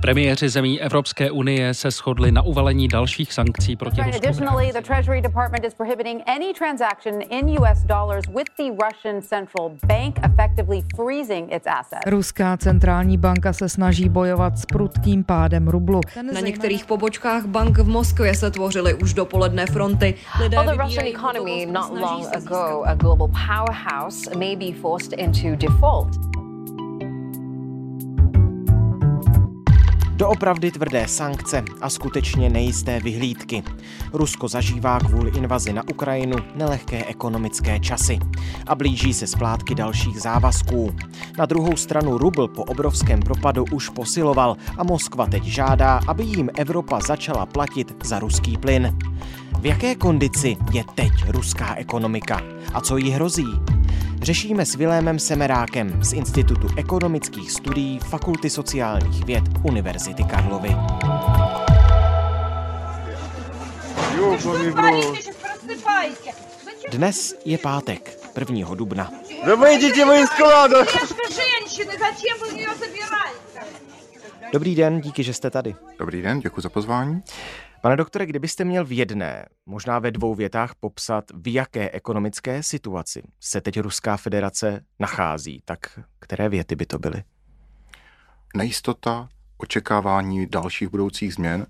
Premiéři zemí Evropské unie se shodli na uvalení dalších sankcí proti Rusku. Additionally, the Treasury Department is prohibiting any transaction in US dollars with the Russian Central Bank, effectively freezing its assets. Ruská centrální banka se snaží bojovat s prudkým pádem rublu. Na některých pobočkách bank v Moskvě se tvořily už dopoledne fronty. Lidé the Russian economy not long ago, a global powerhouse may be forced into default. Doopravdy tvrdé sankce a skutečně nejisté vyhlídky. Rusko zažívá kvůli invazi na Ukrajinu nelehké ekonomické časy a blíží se splátky dalších závazků. Na druhou stranu rubl po obrovském propadu už posiloval a Moskva teď žádá, aby jim Evropa začala platit za ruský plyn. V jaké kondici je teď ruská ekonomika a co jí hrozí? řešíme s Vilémem Semerákem z Institutu ekonomických studií Fakulty sociálních věd Univerzity Karlovy. Dnes je pátek, 1. dubna. Да выйдите вы из склада! Dobrý den, díky, že jste tady. Dobrý den, děkuji za pozvání. Pane doktore, kdybyste měl v jedné, možná ve dvou větách popsat, v jaké ekonomické situaci se teď Ruská federace nachází, tak které věty by to byly? Nejistota, očekávání dalších budoucích změn,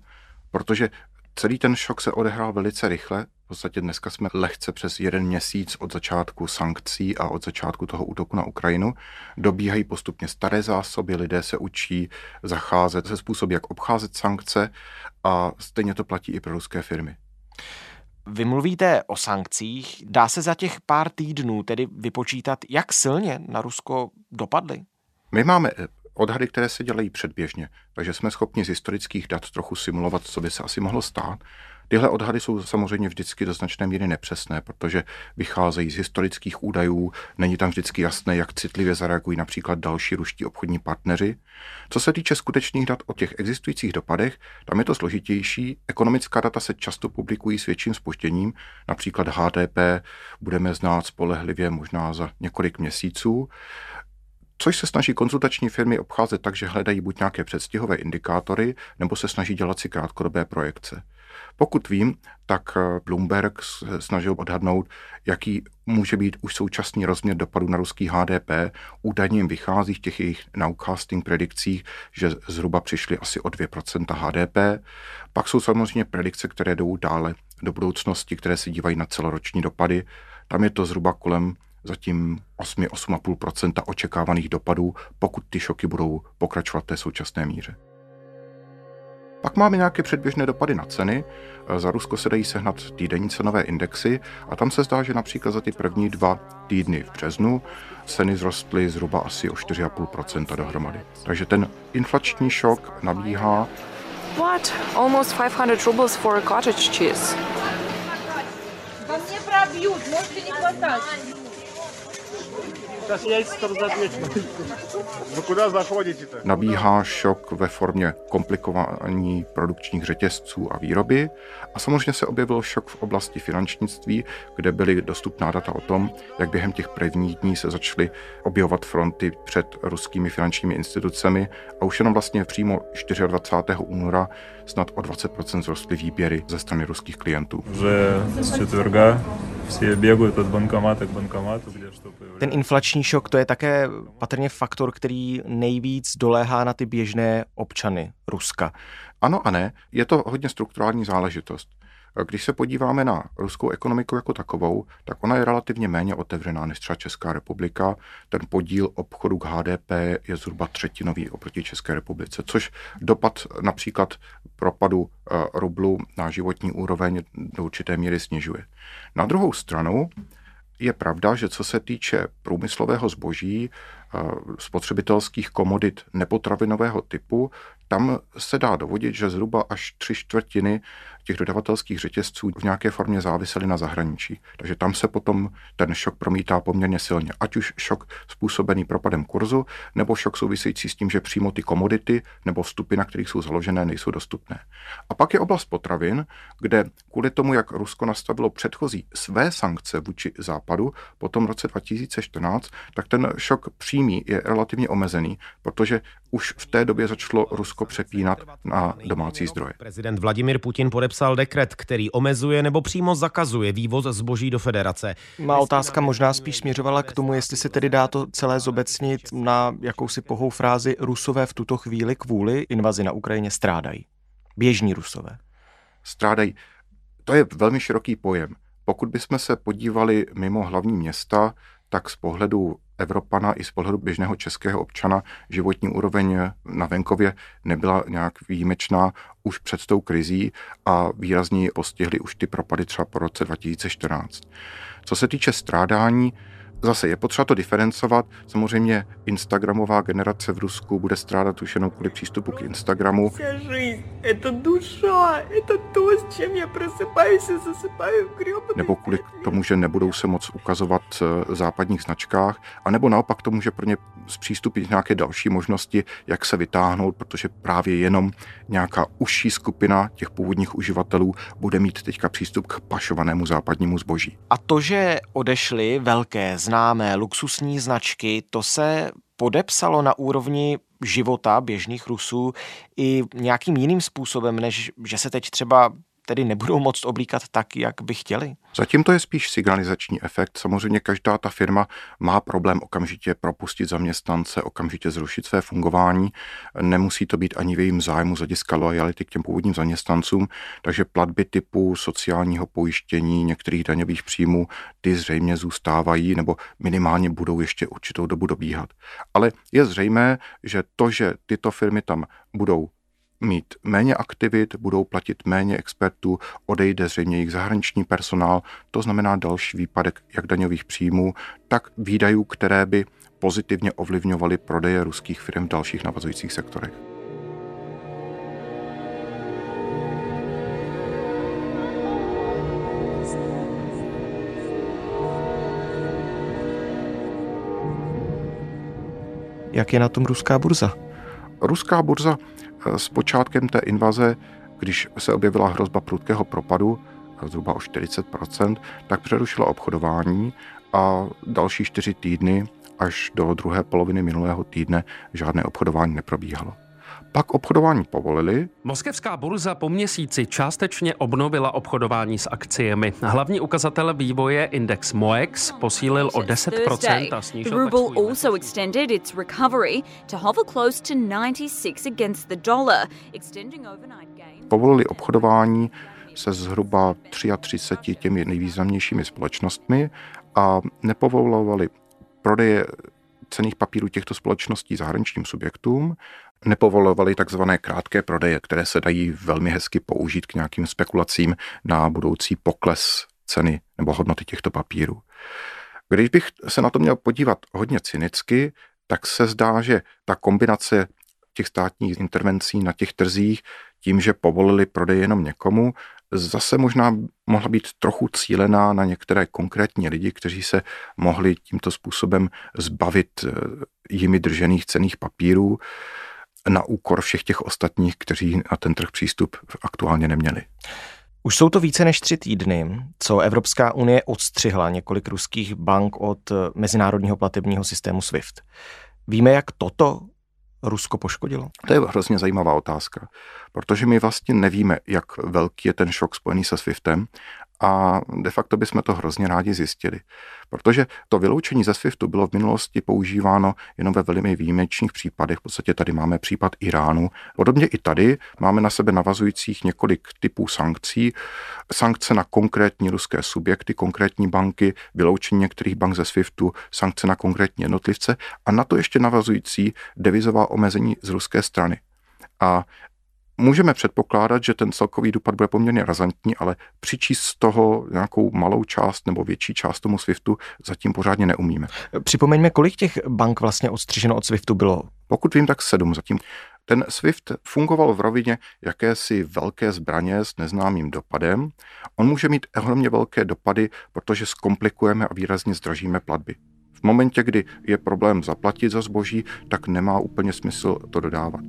protože celý ten šok se odehrál velice rychle, podstatě dneska jsme lehce přes jeden měsíc od začátku sankcí a od začátku toho útoku na Ukrajinu. Dobíhají postupně staré zásoby, lidé se učí zacházet se způsoby, jak obcházet sankce a stejně to platí i pro ruské firmy. Vy mluvíte o sankcích. Dá se za těch pár týdnů tedy vypočítat, jak silně na Rusko dopadly? My máme eh, odhady, které se dělají předběžně, takže jsme schopni z historických dat trochu simulovat, co by se asi mohlo stát. Tyhle odhady jsou samozřejmě vždycky do značné míry nepřesné, protože vycházejí z historických údajů, není tam vždycky jasné, jak citlivě zareagují například další ruští obchodní partneři. Co se týče skutečných dat o těch existujících dopadech, tam je to složitější. Ekonomická data se často publikují s větším spožděním, například HDP budeme znát spolehlivě možná za několik měsíců což se snaží konzultační firmy obcházet tak, že hledají buď nějaké předstihové indikátory, nebo se snaží dělat si krátkodobé projekce. Pokud vím, tak eh, Bloomberg snažil odhadnout, jaký může být už současný rozměr dopadu na ruský HDP. Údajně jim vychází v těch jejich nowcasting predikcích, že zhruba přišli asi o 2% HDP. Pak jsou samozřejmě predikce, které jdou dále do budoucnosti, které se dívají na celoroční dopady. Tam je to zhruba kolem zatím 8-8,5% očekávaných dopadů, pokud ty šoky budou pokračovat v té současné míře. Pak máme nějaké předběžné dopady na ceny. Za Rusko se dají sehnat týdenní cenové indexy a tam se zdá, že například za ty první dva týdny v březnu ceny zrostly zhruba asi o 4,5% dohromady. Takže ten inflační šok nabíhá. What? Almost 500 rubles for a cottage cheese. Во мне пробьют, можете не хватать. Nabíhá šok ve formě komplikování produkčních řetězců a výroby a samozřejmě se objevil šok v oblasti finančnictví, kde byly dostupná data o tom, jak během těch prvních dní se začaly objevovat fronty před ruskými finančními institucemi a už jenom vlastně přímo 24. února snad o 20% zrostly výběry ze strany ruských klientů. Že z četvrga od bankomatu k bankomatu, kde to Ten inflační šok, to je také patrně faktor, který nejvíc doléhá na ty běžné občany Ruska. Ano a ne, je to hodně strukturální záležitost. Když se podíváme na ruskou ekonomiku jako takovou, tak ona je relativně méně otevřená než třeba Česká republika. Ten podíl obchodu k HDP je zhruba třetinový oproti České republice, což dopad například propadu eh, rublu na životní úroveň do určité míry snižuje. Na druhou stranu je pravda, že co se týče průmyslového zboží, eh, spotřebitelských komodit nepotravinového typu, tam se dá dovodit, že zhruba až tři čtvrtiny těch dodavatelských řetězců v nějaké formě závisely na zahraničí. Takže tam se potom ten šok promítá poměrně silně. Ať už šok způsobený propadem kurzu, nebo šok související s tím, že přímo ty komodity nebo vstupy, na kterých jsou založené, nejsou dostupné. A pak je oblast potravin, kde kvůli tomu, jak Rusko nastavilo předchozí své sankce vůči západu po tom roce 2014, tak ten šok přímý je relativně omezený, protože už v té době začalo Rusko přepínat na domácí zdroje. Prezident Vladimir Putin dekret, který omezuje nebo přímo zakazuje vývoz zboží do federace. Má otázka možná spíš směřovala k tomu, jestli se tedy dá to celé zobecnit na jakousi pohou frázi Rusové v tuto chvíli kvůli invazi na Ukrajině strádají. Běžní Rusové. Strádají. To je velmi široký pojem. Pokud bychom se podívali mimo hlavní města, tak z pohledu Evropana i z pohledu běžného českého občana životní úroveň na venkově nebyla nějak výjimečná už před tou krizí a výrazně postihly už ty propady třeba po roce 2014. Co se týče strádání, Zase je potřeba to diferencovat. Samozřejmě Instagramová generace v Rusku bude strádat už jenom kvůli přístupu k Instagramu. Nebo kvůli tomu, že nebudou se moc ukazovat v eh, západních značkách, a nebo naopak to může pro ně zpřístupit nějaké další možnosti, jak se vytáhnout, protože právě jenom nějaká užší skupina těch původních uživatelů bude mít teďka přístup k pašovanému západnímu zboží. A to, že odešly velké známé luxusní značky, to se podepsalo na úrovni života běžných Rusů i nějakým jiným způsobem, než že se teď třeba tedy nebudou moct oblíkat tak, jak by chtěli? Zatím to je spíš signalizační efekt. Samozřejmě každá ta firma má problém okamžitě propustit zaměstnance, okamžitě zrušit své fungování. Nemusí to být ani v jejím zájmu z hlediska lojality k těm původním zaměstnancům, takže platby typu sociálního pojištění, některých daňových příjmů, ty zřejmě zůstávají nebo minimálně budou ještě určitou dobu dobíhat. Ale je zřejmé, že to, že tyto firmy tam budou mít méně aktivit, budou platit méně expertů, odejde zřejmě jejich zahraniční personál, to znamená další výpadek jak daňových příjmů, tak výdajů, které by pozitivně ovlivňovaly prodeje ruských firm v dalších navazujících sektorech. Jak je na tom ruská burza? Ruská burza s počátkem té invaze, když se objevila hrozba prudkého propadu, zhruba o 40%, tak přerušila obchodování a další čtyři týdny až do druhé poloviny minulého týdne žádné obchodování neprobíhalo. Pak obchodování povolili. Moskevská burza po měsíci částečně obnovila obchodování s akciemi. Hlavní ukazatel vývoje index MOEX posílil o 10% a snížil The ruble also extended its recovery to hover close to 96 against the dollar, extending overnight gains. Povolili obchodování se zhruba 33 těmi nejvýznamnějšími společnostmi a nepovolovali prodeje cených papírů těchto společností zahraničním subjektům nepovolovali takzvané krátké prodeje, které se dají velmi hezky použít k nějakým spekulacím na budoucí pokles ceny nebo hodnoty těchto papírů. Když bych se na to měl podívat hodně cynicky, tak se zdá, že ta kombinace těch státních intervencí na těch trzích, tím, že povolili prodej jenom někomu, zase možná mohla být trochu cílená na některé konkrétní lidi, kteří se mohli tímto způsobem zbavit eh, jimi držených cených papírů na úkor všech těch ostatních, kteří na ten trh přístup aktuálně neměli. Už jsou to více než tři týdny, co Evropská unie odstřihla několik ruských bank od mezinárodního platebního systému SWIFT. Víme, jak toto Rusko poškodilo? To je hrozně zajímavá otázka, protože my vlastně nevíme, jak velký je ten šok spojený se SWIFTem a de facto bychom to hrozně rádi zjistili. Protože to vyloučení ze SWIFTu bylo v minulosti používáno jenom ve velmi výjimečných případech. V podstatě tady máme případ Iránu. Podobně i tady máme na sebe navazujících několik typů sankcí. Sankce na konkrétní ruské subjekty, konkrétní banky, vyloučení některých bank ze SWIFTu, sankce na konkrétní jednotlivce a na to ještě navazující devizová omezení z ruské strany. A Můžeme předpokládat, že ten celkový dopad bude poměrně razantní, ale přičíst z toho nějakou malou část nebo větší část tomu SWIFTu zatím pořádně neumíme. Připomeňme, kolik těch bank vlastně odstřiženo od SWIFTu bylo? Pokud vím, tak sedm zatím. Ten SWIFT fungoval v rovině jakési velké zbraně s neznámým dopadem. On může mít ohromně velké dopady, protože zkomplikujeme a výrazně zdražíme platby. V momentě, kdy je problém zaplatit za zboží, tak nemá úplně smysl to dodávat.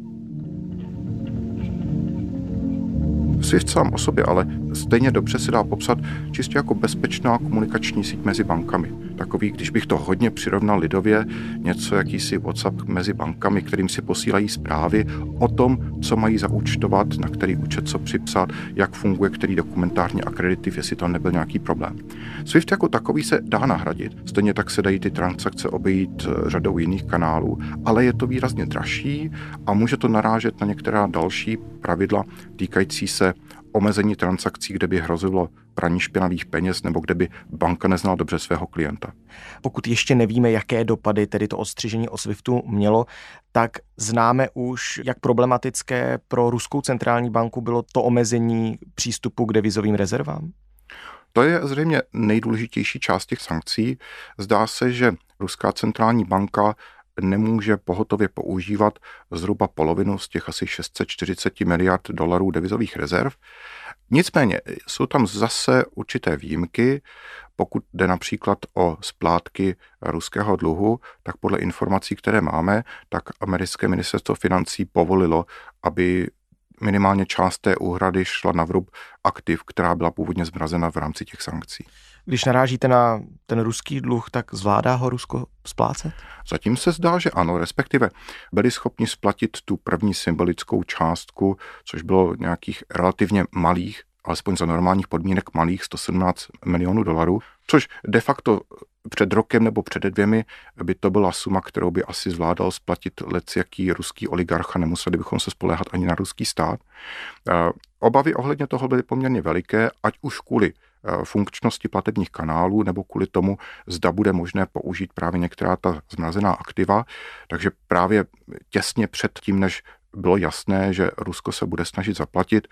SWIFT sám o sobě ale stejně dobře se dá popsat čistě jako bezpečná komunikační síť mezi bankami. Takový, když bych to hodně přirovnal lidově, něco jakýsi WhatsApp mezi bankami, kterým si posílají zprávy o tom, co mají zaúčtovat, na který účet co připsat, jak funguje který dokumentární akreditiv, jestli tam nebyl nějaký problém. SWIFT jako takový se dá nahradit. Stejně tak se dají ty transakce obejít eh, řadou jiných kanálů, ale je to výrazně dražší a může to narážet na některá další pravidla týkající se omezení transakcí, kde by hrozilo praní špinavých peněz nebo kde by banka neznala dobře svého klienta. Pokud ještě nevíme, jaké dopady tedy to odstřižení o SWIFTu mělo, tak známe už, jak problematické pro Ruskou centrální banku bylo to omezení přístupu k devizovým rezervám? To je zřejmě nejdůležitější část těch sankcí. Zdá se, že Ruská centrální banka nemůže pohotově používat zhruba polovinu z těch asi 640 miliard dolarů devizových rezerv. Nicméně jsou tam zase určité výjimky. Pokud jde například o splátky ruského dluhu, tak podle informací, které máme, tak americké ministerstvo financí povolilo, aby minimálně část té úhrady šla na vrub aktiv, která byla původně zmrazena v rámci těch sankcí. Když narážíte na ten ruský dluh, tak zvládá ho Rusko splácet? Zatím se zdá, že ano, respektive byli schopni splatit tu první symbolickou částku, což bylo nějakých relativně malých alespoň za normálních podmínek malých 117 milionů dolarů, což de facto před rokem nebo před dvěmi by to byla suma, kterou by asi zvládal splatit lec jaký ruský oligarcha, nemuseli bychom se spoléhat ani na ruský stát. Obavy ohledně toho byly poměrně veliké, ať už kvůli funkčnosti platebních kanálů nebo kvůli tomu, zda bude možné použít právě některá ta zmrazená aktiva. Takže právě těsně před tím, než bylo jasné, že Rusko se bude snažit zaplatit.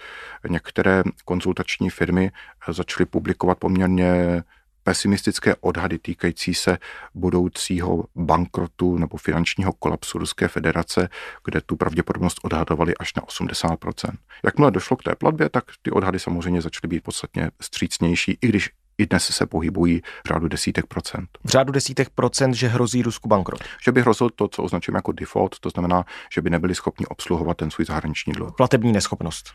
Některé konzultační firmy začaly publikovat poměrně pesimistické odhady týkající se budoucího bankrotu nebo finančního kolapsu Ruské federace, kde tu pravděpodobnost odhadovali až na 80%. Jakmile došlo k té platbě, tak ty odhady samozřejmě začaly být podstatně střícnější, i když i dnes se pohybují v řádu desítek procent. V řádu desítek procent, že hrozí Rusku bankrot. Že by hrozil to, co označujeme jako default, to znamená, že by nebyli schopni obsluhovat ten svůj zahraniční dluh. Platební neschopnost.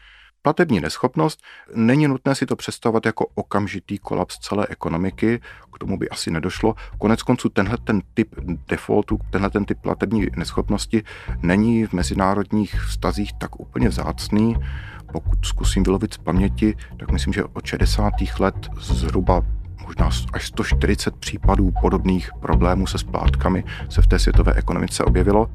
Platební neschopnost není nutné si to představovat jako okamžitý kolaps celé ekonomiky, k tomu by asi nedošlo. Konec konců tenhle ten typ defaultu, tenhle ten typ platební neschopnosti není v mezinárodních vztazích tak úplně vzácný pokud zkusím vylovit z paměti, tak myslím, že od 60. let zhruba možná až 140 případů podobných problémů se splátkami se v té světové ekonomice objevilo.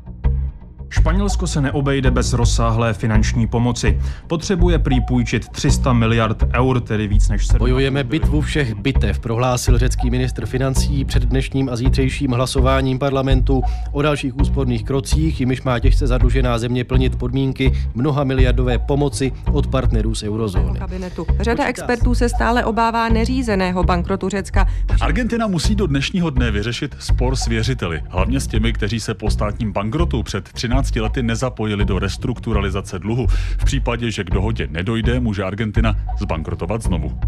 Španělsko se neobejde bez rozsáhlé finanční pomoci. Potřebuje prý půjčit 300 miliard eur, tedy víc než 7. Bojujeme bitvu všech bitev, prohlásil řecký ministr financí před dnešním a zítřejším hlasováním parlamentu o dalších úsporných krocích, jimiž má těžce zadlužená země plnit podmínky mnoha miliardové pomoci od partnerů z eurozóny. Kabinetu. Řada expertů se stále obává neřízeného bankrotu Řecka. Argentina musí do dnešního dne vyřešit spor s věřiteli, hlavně s těmi, kteří se po státním bankrotu před 13 15 lety nezapojili do restrukturalizace dluhu. V případě, že k dohodě nedojde, může Argentina zbankrotovat znovu.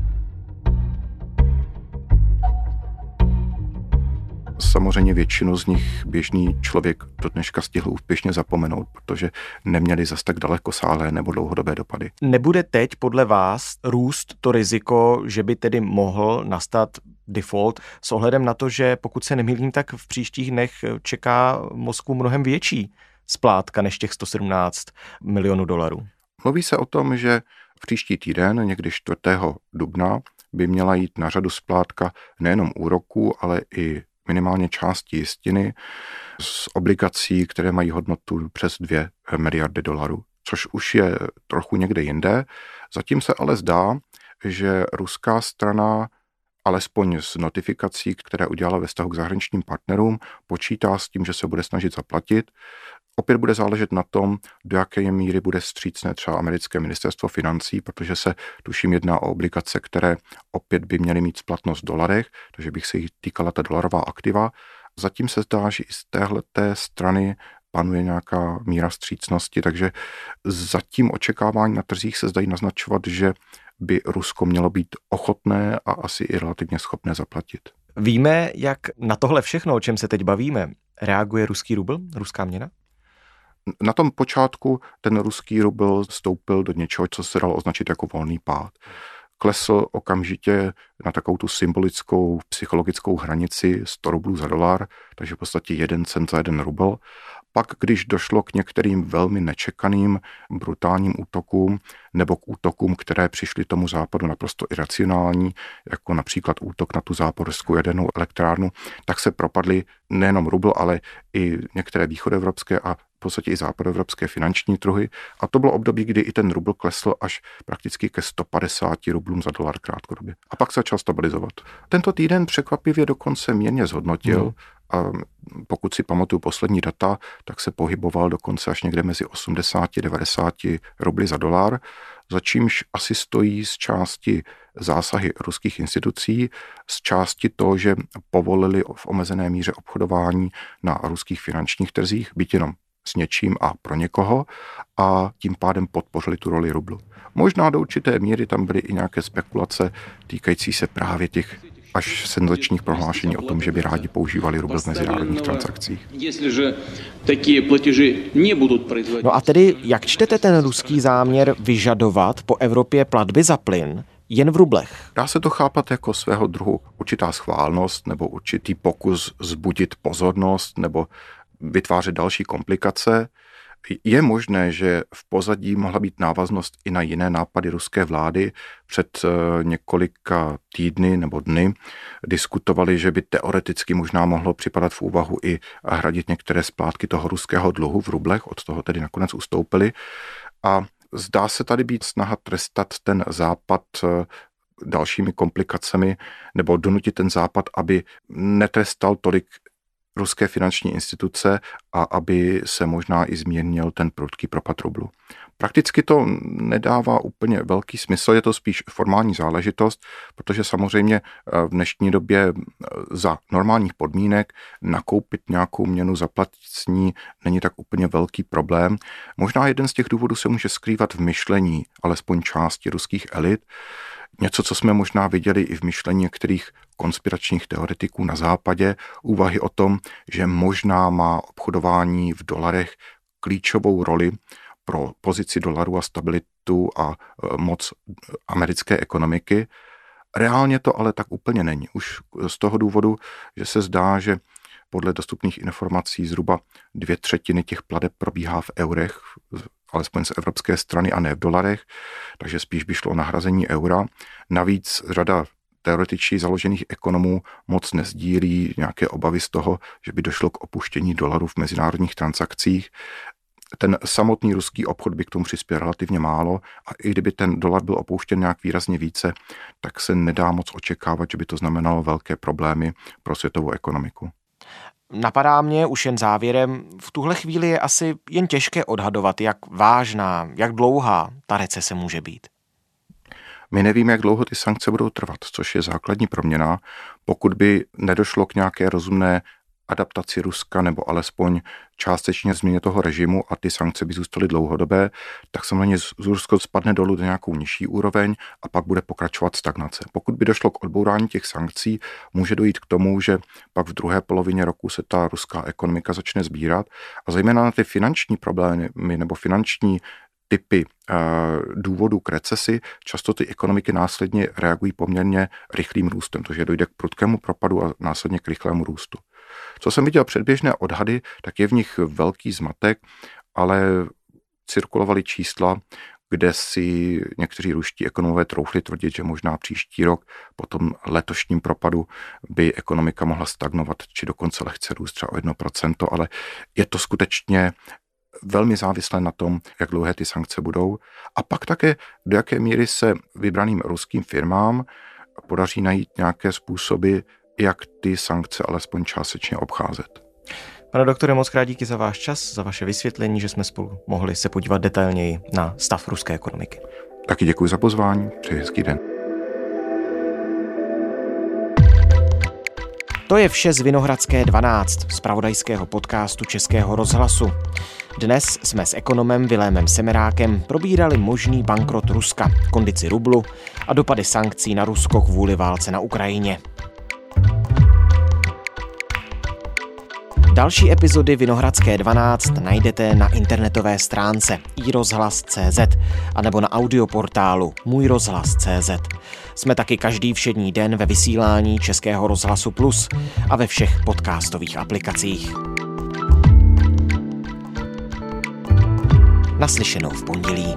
samozřejmě většinu z nich běžný člověk do dneška stihl úspěšně zapomenout, protože neměli zas tak daleko sálé nebo dlouhodobé dopady. Nebude teď podle vás růst to riziko, že by tedy mohl nastat default s ohledem na to, že pokud se nemýlím, tak v příštích dnech čeká Moskvu mnohem větší splátka než těch 117 milionů dolarů. Mluví se o tom, že v příští týden, někdy 4. dubna, by měla jít na řadu splátka nejenom úroků, ale i minimálně části jistiny z obligací, které mají hodnotu přes 2 miliardy dolarů, což už je trochu někde jinde. Zatím se ale zdá, že ruská strana alespoň z notifikací, které udělala ve vztahu k zahraničním partnerům, počítá s tím, že se bude snažit zaplatit. Opět bude záležet na tom, do jaké míry bude střícné třeba americké ministerstvo financí, protože se tuším jedná o obligace, které opět by měly mít splatnost v dolarech, takže bych se jich týkala ta dolarová aktiva. Zatím se zdá, že i z téhleté strany panuje nějaká míra střícnosti, takže zatím očekávání na trzích se zdají naznačovat, že by Rusko mělo být ochotné a asi i relativně schopné zaplatit. Víme, jak na tohle všechno, o čem se teď bavíme, reaguje ruský rubl, ruská měna? Na tom počátku ten ruský rubl stoupil do něčeho, co se dalo označit jako volný pád. Klesl okamžitě na takovou tu symbolickou psychologickou hranici 100 rublů za dolar, takže v podstatě jeden cent za jeden rubl. Pak, když došlo k některým velmi nečekaným brutálním útokům nebo k útokům, které přišly tomu západu naprosto iracionální, jako například útok na tu záporskou jadernou elektrárnu, tak se propadly nejenom rubl, ale i některé východoevropské a v podstatě i západoevropské finanční trhy. A to bylo období, kdy i ten rubl klesl až prakticky ke 150 rublům za dolar krátkodobě. A pak se začal stabilizovat. Tento týden překvapivě dokonce mírně zhodnotil. Mm a pokud si pamatuju poslední data, tak se pohyboval dokonce až někde mezi 80 a 90 rubly za dolar, za čímž asi stojí z části zásahy ruských institucí, z části to, že povolili v omezené míře obchodování na ruských finančních trzích, byť jenom s něčím a pro někoho a tím pádem podpořili tu roli rublu. Možná do určité míry tam byly i nějaké spekulace týkající se právě těch až senzačních prohlášení o tom, že by rádi používali rubl v mezinárodních transakcích. No a tedy, jak čtete ten ruský záměr vyžadovat po Evropě platby za plyn, jen v rublech. Dá se to chápat jako svého druhu určitá schválnost nebo určitý pokus zbudit pozornost nebo vytvářet další komplikace. Je možné, že v pozadí mohla být návaznost i na jiné nápady ruské vlády. Před eh, několika týdny nebo dny diskutovali, že by teoreticky možná mohlo připadat v úvahu i hradit některé splátky toho ruského dluhu v rublech, od toho tedy nakonec ustoupili. A zdá se tady být snaha trestat ten západ eh, dalšími komplikacemi nebo donutit ten západ, aby netrestal tolik ruské finanční instituce a aby se možná i změnil ten prudký propad rublu. Prakticky to nedává úplně velký smysl, je to spíš formální záležitost, protože samozřejmě eh, v dnešní době eh, za normálních podmínek nakoupit nějakou měnu, zaplatit s ní není tak úplně velký problém. Možná jeden z těch důvodů se může skrývat v myšlení alespoň části ruských elit, Něco, co jsme možná viděli i v myšlení některých konspiračních teoretiků na západě, úvahy o tom, že možná má obchodování v dolarech klíčovou roli pro pozici dolaru a stabilitu a e, moc americké ekonomiky. Reálně to ale tak úplně není. Už z toho důvodu, že se zdá, že podle dostupných informací zhruba dvě třetiny těch pladeb probíhá v eurech, alespoň z evropské strany a ne v dolarech, takže spíš by šlo o nahrazení eura. Navíc řada teoretičí založených ekonomů moc nezdílí nějaké obavy z toho, že by došlo k opuštění dolaru v mezinárodních transakcích. Ten samotný ruský obchod by k tomu přispěl relativně málo a i kdyby ten dolar byl opouštěn nějak výrazně více, tak se nedá moc očekávat, že by to znamenalo velké problémy pro světovou ekonomiku. Napadá mě už jen závěrem, v tuhle chvíli je asi jen těžké odhadovat, jak vážná, jak dlouhá ta recese může být. My nevíme, jak dlouho ty sankce budou trvat, což je základní proměna. Pokud by nedošlo k nějaké rozumné adaptaci Ruska nebo alespoň částečně změně toho režimu a ty sankce by zůstaly dlouhodobé, tak samozřejmě z Rusko spadne dolů do nějakou nižší úroveň a pak bude pokračovat stagnace. Pokud by došlo k odbourání těch sankcí, může dojít k tomu, že pak v druhé polovině roku se ta ruská ekonomika začne sbírat a zejména na ty finanční problémy nebo finanční typy eh, důvodů k recesi, často ty ekonomiky následně reagují poměrně rychlým růstem, takže dojde k prudkému propadu a následně k rychlému růstu. Co jsem viděl předběžné odhady, tak je v nich velký zmatek, ale cirkulovaly čísla, kde si někteří ruští ekonomové troufli tvrdit, že možná příští rok po tom letošním propadu by ekonomika mohla stagnovat, či dokonce lehce růst třeba o 1%, ale je to skutečně velmi závislé na tom, jak dlouhé ty sankce budou. A pak také do jaké míry se vybraným ruským firmám podaří najít nějaké způsoby, jak ty sankce alespoň částečně obcházet. Pane doktore, moc krát díky za váš čas, za vaše vysvětlení, že jsme spolu mohli se podívat detailněji na stav ruské ekonomiky. Taky děkuji za pozvání, přeji hezký den. To je vše z Vinohradské 12, z pravodajského podcastu Českého rozhlasu. Dnes jsme s ekonomem Vilémem Semerákem probírali možný bankrot Ruska, kondici rublu a dopady sankcí na Rusko kvůli válce na Ukrajině. Další epizody Vinohradské 12 najdete na internetové stránce iRozhlas.cz a nebo na audioportálu můjrozhlas.cz. Jsme taky každý všední den ve vysílání Českého rozhlasu Plus a ve všech podcastových aplikacích. Naslyšenou v pondělí.